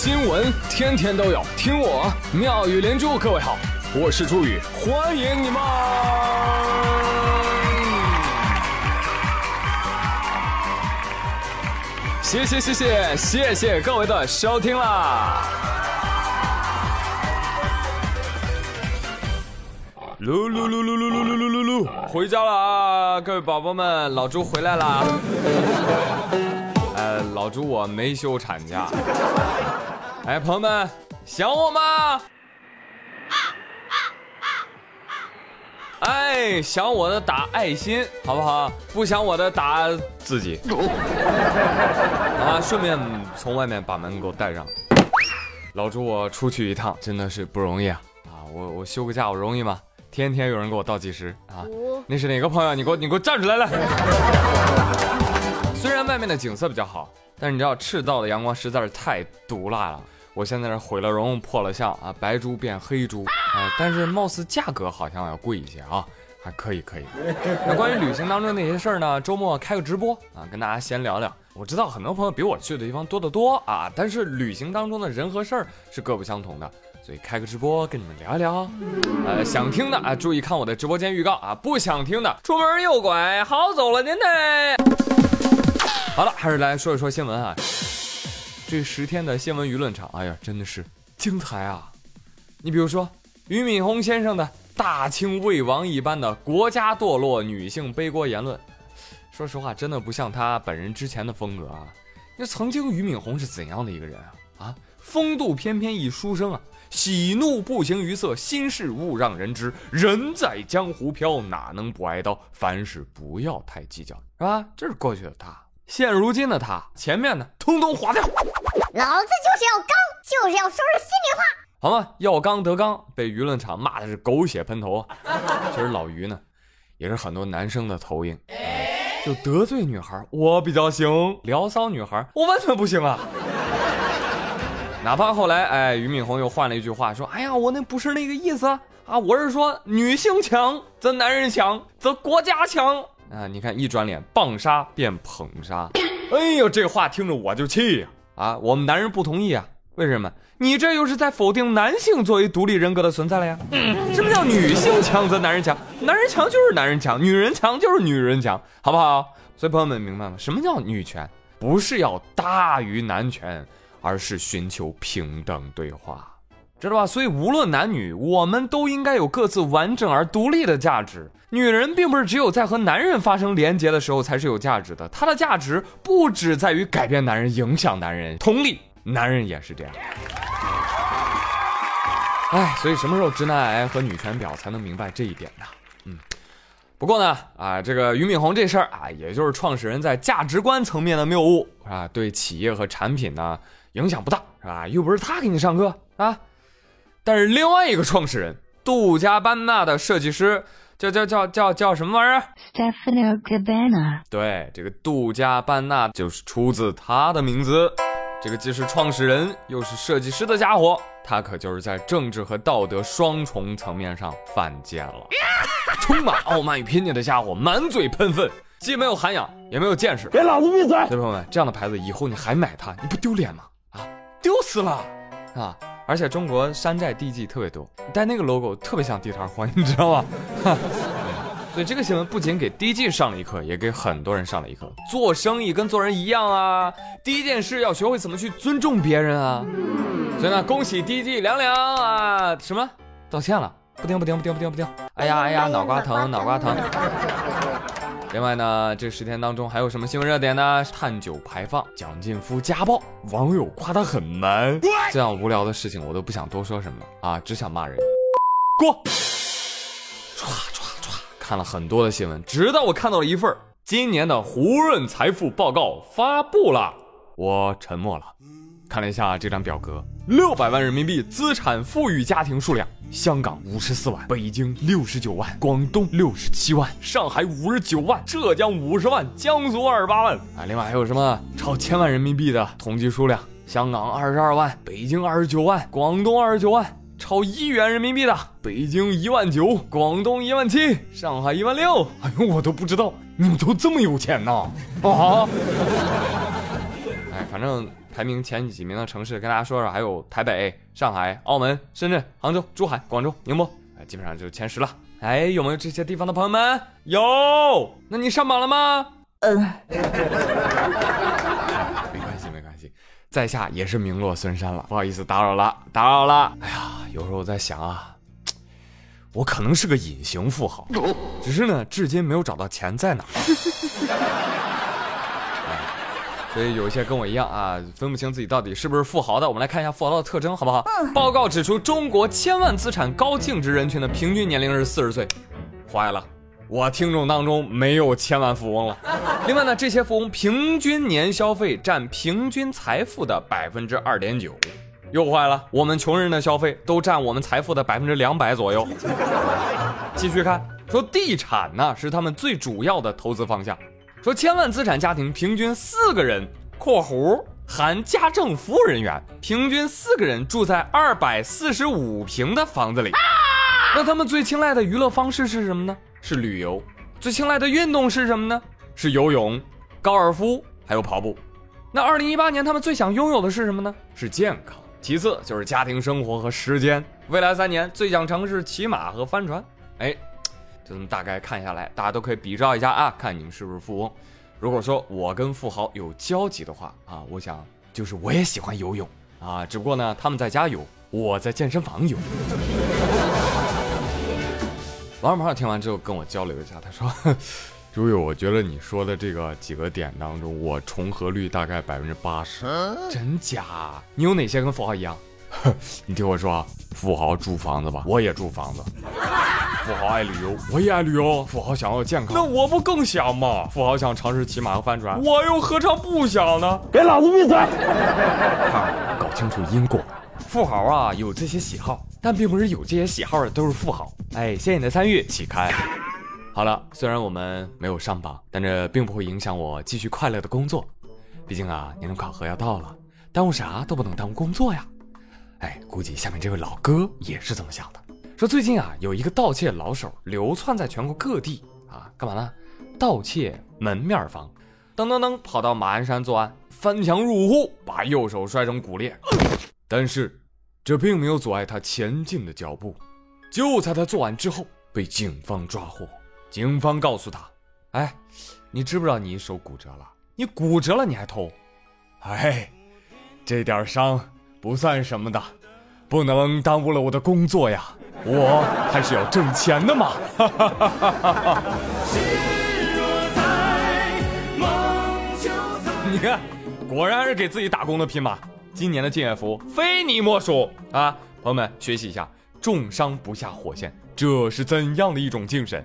新闻天天都有，听我妙语连珠。各位好，我是朱宇，欢迎你们！谢谢谢谢谢谢各位的收听啦！噜噜噜噜噜噜噜噜噜噜，回家了啊！各位宝宝们，老朱回来啦！呃，老朱我没休产假。哎，朋友们，想我吗？哎，想我的打爱心，好不好？不想我的打自己。啊，顺便从外面把门给我带上。老朱我出去一趟真的是不容易啊！啊，我我休个假我容易吗？天天有人给我倒计时啊！那是哪个朋友？你给我你给我站出来来！虽然外面的景色比较好，但是你知道赤道的阳光实在是太毒辣了。我现在是毁了容破了相啊，白猪变黑猪啊！但是貌似价格好像要贵一些啊，还可以可以。那关于旅行当中那些事儿呢？周末开个直播啊，跟大家闲聊聊。我知道很多朋友比我去的地方多得多啊，但是旅行当中的人和事儿是各不相同的。所以开个直播跟你们聊一聊，呃，想听的啊，注意看我的直播间预告啊；不想听的，出门右拐，好走了您嘞。好了，还是来说一说新闻啊。这十天的新闻舆论场，哎呀，真的是精彩啊！你比如说俞敏洪先生的大清魏王一般的国家堕落、女性背锅言论，说实话，真的不像他本人之前的风格啊。那曾经俞敏洪是怎样的一个人啊？啊，风度翩翩一书生啊。喜怒不形于色，心事勿让人知。人在江湖飘，哪能不挨刀？凡事不要太计较，是吧？这是过去的他，现如今的他，前面呢，通通划掉。老子就是要刚，就是要说说心里话。好吗？要刚得刚，被舆论场骂的是狗血喷头啊。其实老于呢，也是很多男生的投影。就得罪女孩，我比较行；聊骚女孩，我完全不行啊。哪怕后来，哎，俞敏洪又换了一句话，说：“哎呀，我那不是那个意思啊，我是说女性强则男人强，则国家强啊。”你看，一转脸，棒杀变捧杀，哎呦，这话听着我就气呀！我们男人不同意啊，为什么？你这又是在否定男性作为独立人格的存在了呀？什么叫女性强则男人强？男人强就是男人强，女人强就是女人强，好不好？所以朋友们明白吗？什么叫女权？不是要大于男权。而是寻求平等对话，知道吧？所以无论男女，我们都应该有各自完整而独立的价值。女人并不是只有在和男人发生连结的时候才是有价值的，她的价值不只在于改变男人、影响男人。同理，男人也是这样。哎，所以什么时候直男癌和女权婊才能明白这一点呢？嗯，不过呢，啊，这个俞敏洪这事儿啊，也就是创始人在价值观层面的谬误啊，对企业和产品呢。影响不大是吧？又不是他给你上课啊。但是另外一个创始人杜嘉班纳的设计师叫叫叫叫叫什么玩意儿？Stefano Gabbana。对，这个杜嘉班纳就是出自他的名字。这个既是创始人又是设计师的家伙，他可就是在政治和道德双重层面上犯贱了。充满傲慢与偏见的家伙，满嘴喷粪，既没有涵养也没有见识。给老子闭嘴！朋友们，这样的牌子以后你还买它，你不丢脸吗？啊丢死了，啊！而且中国山寨地基特别多，但那个 logo 特别像地摊货，你知道吗？所以这个新闻不仅给 DG 上了一课，也给很多人上了一课。做生意跟做人一样啊，第一件事要学会怎么去尊重别人啊。所以呢，恭喜 DG 凉凉啊！什么？道歉了？不听不听不听不听不听！哎呀哎呀，脑瓜疼脑瓜疼。另外呢，这十天当中还有什么新闻热点呢？碳九排放，蒋劲夫家暴，网友夸他很 man。这样无聊的事情我都不想多说什么了啊，只想骂人。过，唰唰唰，看了很多的新闻，直到我看到了一份今年的胡润财富报告发布了，我沉默了。看了一下这张表格，六百万人民币资产富裕家庭数量。香港五十四万，北京六十九万，广东六十七万，上海五十九万，浙江五十万，江苏二十八万啊！另外还有什么超千万人民币的统计数量？香港二十二万，北京二十九万，广东二十九万，超一元人民币的，北京一万九，广东一万七，上海一万六。哎呦，我都不知道你们都这么有钱呐！啊！哎，反正。排名前几名的城市跟大家说说，还有台北、上海、澳门、深圳、杭州、珠海、广州、宁波，哎，基本上就是前十了。哎，有没有这些地方的朋友们？有，那你上榜了吗？嗯，没关系，没关系，在下也是名落孙山了，不好意思打扰了，打扰了。哎呀，有时候我在想啊，我可能是个隐形富豪，只是呢，至今没有找到钱在哪。所以有一些跟我一样啊，分不清自己到底是不是富豪的。我们来看一下富豪的特征，好不好？报告指出，中国千万资产高净值人群的平均年龄是四十岁。坏了，我听众当中没有千万富翁了。另外呢，这些富翁平均年消费占平均财富的百分之二点九。又坏了，我们穷人的消费都占我们财富的百分之两百左右。继续看，说地产呢是他们最主要的投资方向。说千万资产家庭平均四个人（括弧含家政服务人员），平均四个人住在二百四十五平的房子里。那他们最青睐的娱乐方式是什么呢？是旅游。最青睐的运动是什么呢？是游泳、高尔夫还有跑步。那二零一八年他们最想拥有的是什么呢？是健康。其次就是家庭生活和时间。未来三年最想尝试骑马和帆船。哎。就这么大概看下来，大家都可以比照一下啊，看你们是不是富翁。如果说我跟富豪有交集的话啊，我想就是我也喜欢游泳啊，只不过呢，他们在家游，我在健身房游。王二胖听完之后跟我交流一下，他说：“朱友，我觉得你说的这个几个点当中，我重合率大概百分之八十，真假？你有哪些跟富豪一样？你听我说啊，富豪住房子吧，我也住房子。”富豪爱旅游，我也爱旅游。富豪想要健康，那我不更想吗？富豪想尝试骑马和帆船，我又何尝不想呢？给老子闭嘴！搞清楚因果。富豪啊，有这些喜好，但并不是有这些喜好的都是富豪。哎，谢谢你的参与，起开。好了，虽然我们没有上榜，但这并不会影响我继续快乐的工作。毕竟啊，年终考核要到了，耽误啥都不能耽误工作呀。哎，估计下面这位老哥也是这么想的。说最近啊，有一个盗窃老手流窜在全国各地啊，干嘛呢？盗窃门面房，噔噔噔跑到马鞍山作案，翻墙入户，把右手摔成骨裂。但是这并没有阻碍他前进的脚步。就在他作案之后，被警方抓获。警方告诉他：“哎，你知不知道你手骨折了？你骨折了你还偷？哎，这点伤不算什么的，不能耽误了我的工作呀。”我还是要挣钱的嘛！你看，果然是给自己打工的拼马！今年的敬业福非你莫属啊！朋友们，学习一下，重伤不下火线，这是怎样的一种精神？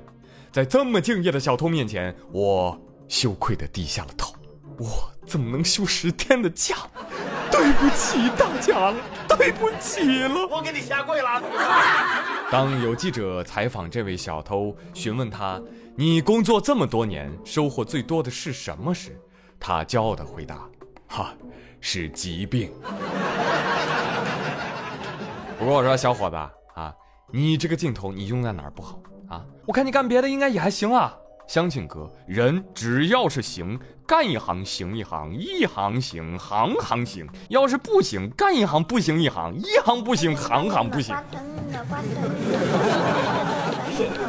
在这么敬业的小偷面前，我羞愧的低下了头。我怎么能休十天的假？对不起大家了，对不起了，我给你下跪了。当有记者采访这位小偷，询问他：“你工作这么多年，收获最多的是什么？”时，他骄傲的回答：“哈，是疾病。”不过我说小伙子啊，你这个镜头你用在哪儿不好啊？我看你干别的应该也还行啊。相信哥，人只要是行，干一行行一行，一行行行行行；要是不行，干一行不行一行，一行不行行行不行。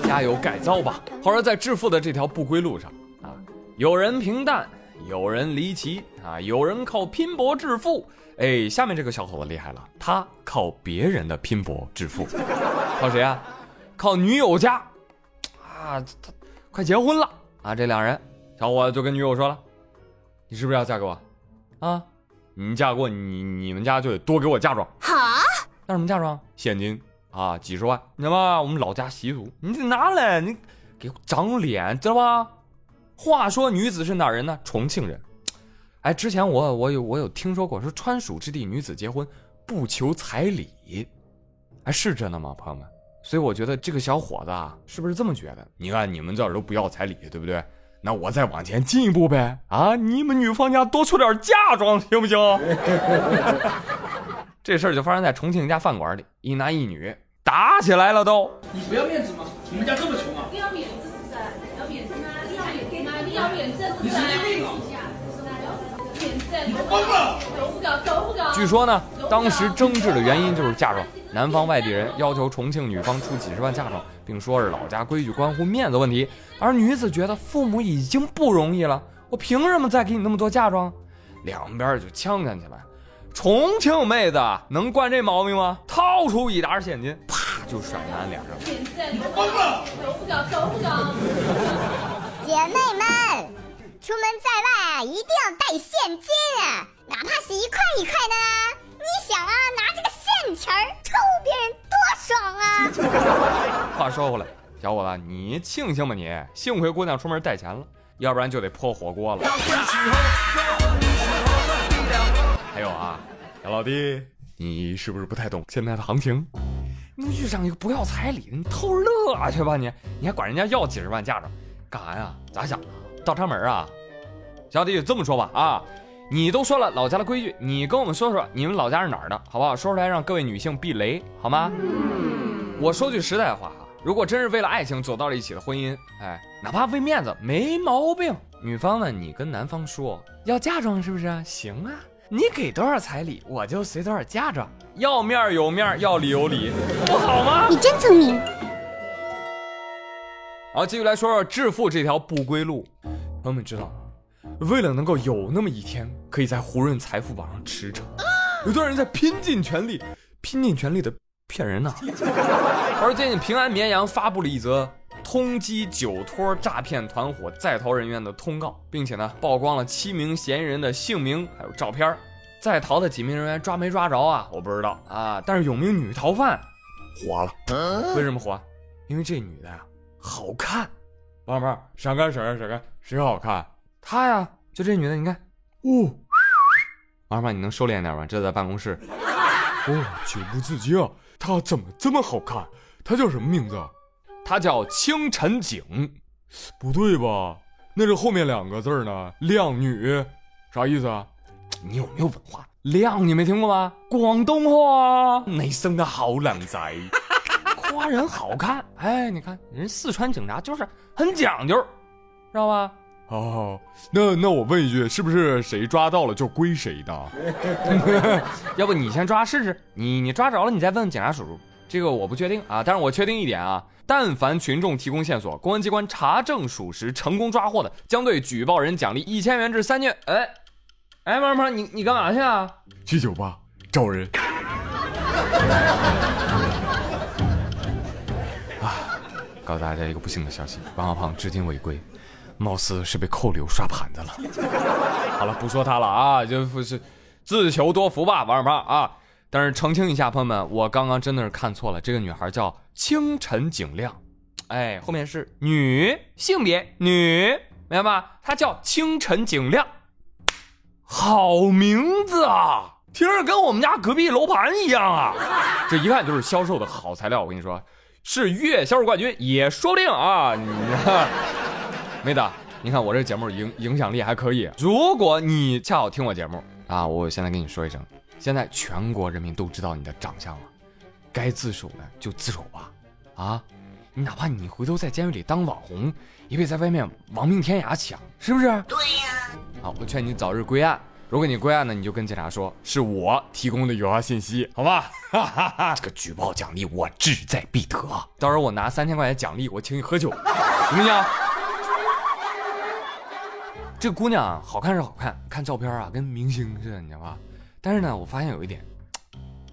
加油改造吧！好儿在致富的这条不归路上啊，有人平淡，有人离奇啊，有人靠拼搏致富。哎，下面这个小伙子厉害了，他靠别人的拼搏致富，靠谁啊？靠女友家啊，他。快结婚了啊！这两人，小伙子就跟女友说了：“你是不是要嫁给我？啊，你嫁给我，你你们家就得多给我嫁妆。哈，那什么嫁妆？现金啊，几十万，你知道吗？我们老家习俗，你得拿来，你给我长脸，知道吧？话说女子是哪人呢？重庆人。哎，之前我我有我有听说过，说川蜀之地女子结婚不求彩礼，哎，是真的吗，朋友们？”所以我觉得这个小伙子啊，是不是这么觉得？你看你们这儿都不要彩礼，对不对？那我再往前进一步呗，啊，你们女方家多出点嫁妆，行不行？这事儿就发生在重庆一家饭馆里，一男一女打起来了都。你不要面子吗？你们家这么穷啊？不要面子是要面子吗？你要面子吗？你要面子，你是病啊？面子。你疯了！据说呢，当时争执的原因就是嫁妆，男方外地人要求重庆女方出几十万嫁妆，并说是老家规矩关乎面子问题，而女子觉得父母已经不容易了，我凭什么再给你那么多嫁妆？两边就呛呛起来。重庆妹子能惯这毛病吗？掏出一沓现金，啪就甩男脸上。疯了！姐妹们，出门在外啊，一定要带现金啊，哪怕是一块一块的。你想啊，拿这个现钱儿抽别人多爽啊！话说回来，小伙子，你庆幸吧你，幸亏姑娘出门带钱了，要不然就得破火锅了。还有啊，小老弟，你是不是不太懂现在的行情？你遇上一个不要彩礼的，你偷乐去吧你！你还管人家要几十万嫁妆，干啥呀？咋想的？倒插门啊？小弟这么说吧啊，你都说了老家的规矩，你跟我们说说你们老家是哪儿的，好不好？说出来让各位女性避雷，好吗？我说句实在话啊，如果真是为了爱情走到了一起的婚姻，哎，哪怕为面子没毛病。女方呢，你跟男方说要嫁妆是不是？行啊，你给多少彩礼，我就随多少嫁妆。要面儿有面儿，要理有理，不好吗？你真聪明。好，继续来说说致富这条不归路。朋友们知道，为了能够有那么一天可以在胡润财富榜上驰骋，有多少人在拼尽全力、拼尽全力的骗人呢？而最近平安绵阳发布了一则通缉酒托诈骗团伙在逃人员的通告，并且呢曝光了七名嫌疑人的姓名还有照片。在逃的几名人员抓没抓着啊？我不知道啊，但是有名女逃犯火了。为什么火？因为这女的呀好看。老妹儿，闪开闪开闪开，谁好看？她呀，就这女的，你看。哦，妈妈，你能收敛点吗？这在办公室。哦，情不自禁啊，她怎么这么好看？她叫什么名字？她叫清晨景。不对吧？那是后面两个字呢？靓女，啥意思啊？你有没有文化？靓你没听过吗？广东话。你生的好靓仔，夸人好看。哎，你看人四川警察就是很讲究，知道吧？哦，那那我问一句，是不是谁抓到了就归谁的？要不你先抓试试？你你抓着了，你再问问警察叔叔。这个我不确定啊，但是我确定一点啊，但凡群众提供线索，公安机关查证属实，成功抓获的，将对举报人奖励一千元至三千。哎。哎，毛毛，你你干嘛去啊？去酒吧找人。啊，告诉大家一个不幸的消息，王小胖至今未归，貌似是被扣留刷盘子了。好了，不说他了啊，就是自求多福吧，王小胖啊。但是澄清一下，朋友们，我刚刚真的是看错了，这个女孩叫清晨景亮，哎，后面是女性别女，明白吧？她叫清晨景亮。好名字啊，听着跟我们家隔壁楼盘一样啊！这一看就是销售的好材料。我跟你说，是月销售冠军也说不定啊！你妹子，你看我这节目影影响力还可以。如果你恰好听我节目啊，我现在跟你说一声，现在全国人民都知道你的长相了，该自首的就自首吧。啊，你哪怕你回头在监狱里当网红，也比在外面亡命天涯强，是不是？对呀。好，我劝你早日归案。如果你归案呢，你就跟警察说是我提供的有效信息，好吧？这个举报奖励我志在必得。到时候我拿三千块钱奖励，我请你喝酒，行不行？这姑娘好看是好看，看照片啊，跟明星似的，你知道吧？但是呢，我发现有一点，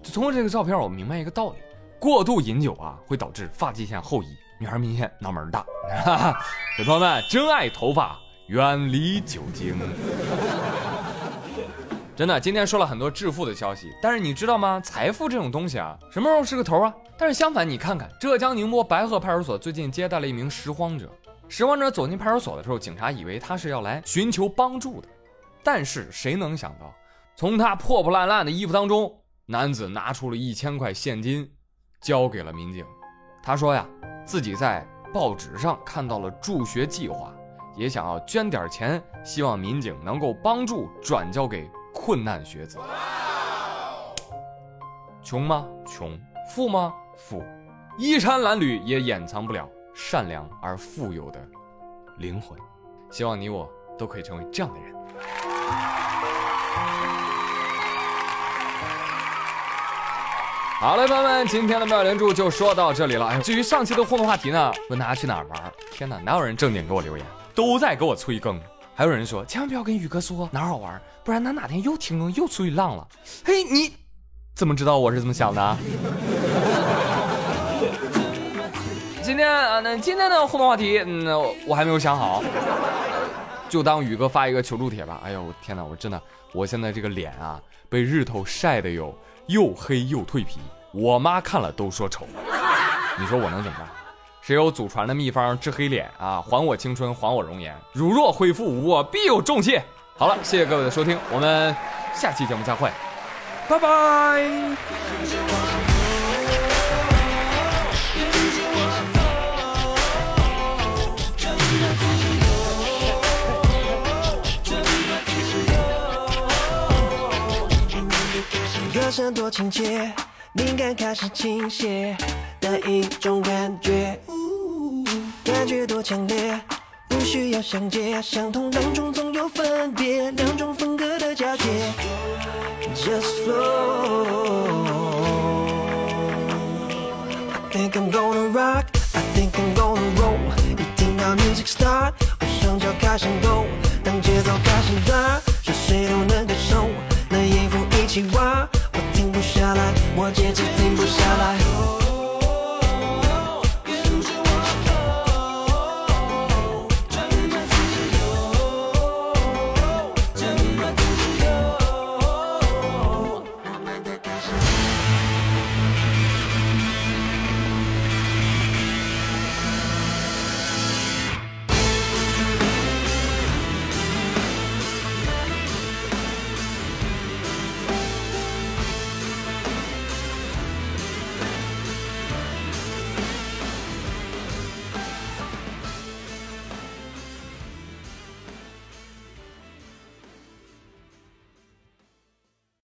就通过这个照片，我明白一个道理：过度饮酒啊，会导致发际线后移，女孩明显脑门大。小朋友们，珍爱头发。远离酒精。真的，今天说了很多致富的消息，但是你知道吗？财富这种东西啊，什么时候是个头啊？但是相反，你看看浙江宁波白鹤派出所最近接待了一名拾荒者。拾荒者走进派出所的时候，警察以为他是要来寻求帮助的，但是谁能想到，从他破破烂烂的衣服当中，男子拿出了一千块现金，交给了民警。他说呀，自己在报纸上看到了助学计划。也想要捐点钱，希望民警能够帮助转交给困难学子。穷吗？穷。富吗？富。衣衫褴褛也掩藏不了善良而富有的灵魂。希望你我都可以成为这样的人。好嘞，朋友们，今天的妙连珠就说到这里了。哎，至于上期的互动话题呢，问大家去哪儿玩？天哪，哪有人正经给我留言，都在给我催更。还有人说，千万不要跟宇哥说哪儿好玩，不然他哪天又停更又出去浪了。嘿，你怎么知道我是这么想的？今天啊，那今天的互动话题，嗯，我还没有想好，就当宇哥发一个求助帖吧。哎呦，我天哪，我真的，我现在这个脸啊，被日头晒的有。又黑又蜕皮，我妈看了都说丑。你说我能怎么办？谁有祖传的秘方治黑脸啊？还我青春，还我容颜。如若恢复，我必有重谢。好了，谢谢各位的收听，我们下期节目再会，拜拜。声多亲切，灵感开始倾斜的一种感觉，感觉多强烈，不需要详解，相同当中总有分别，两种风格的交接，Just flow。I think I'm gonna rock, I think I'm gonna roll。一听到 music start，我双脚开始抖，当节奏开始打，是谁都能感受，那音符一起挖。我简直停不下来。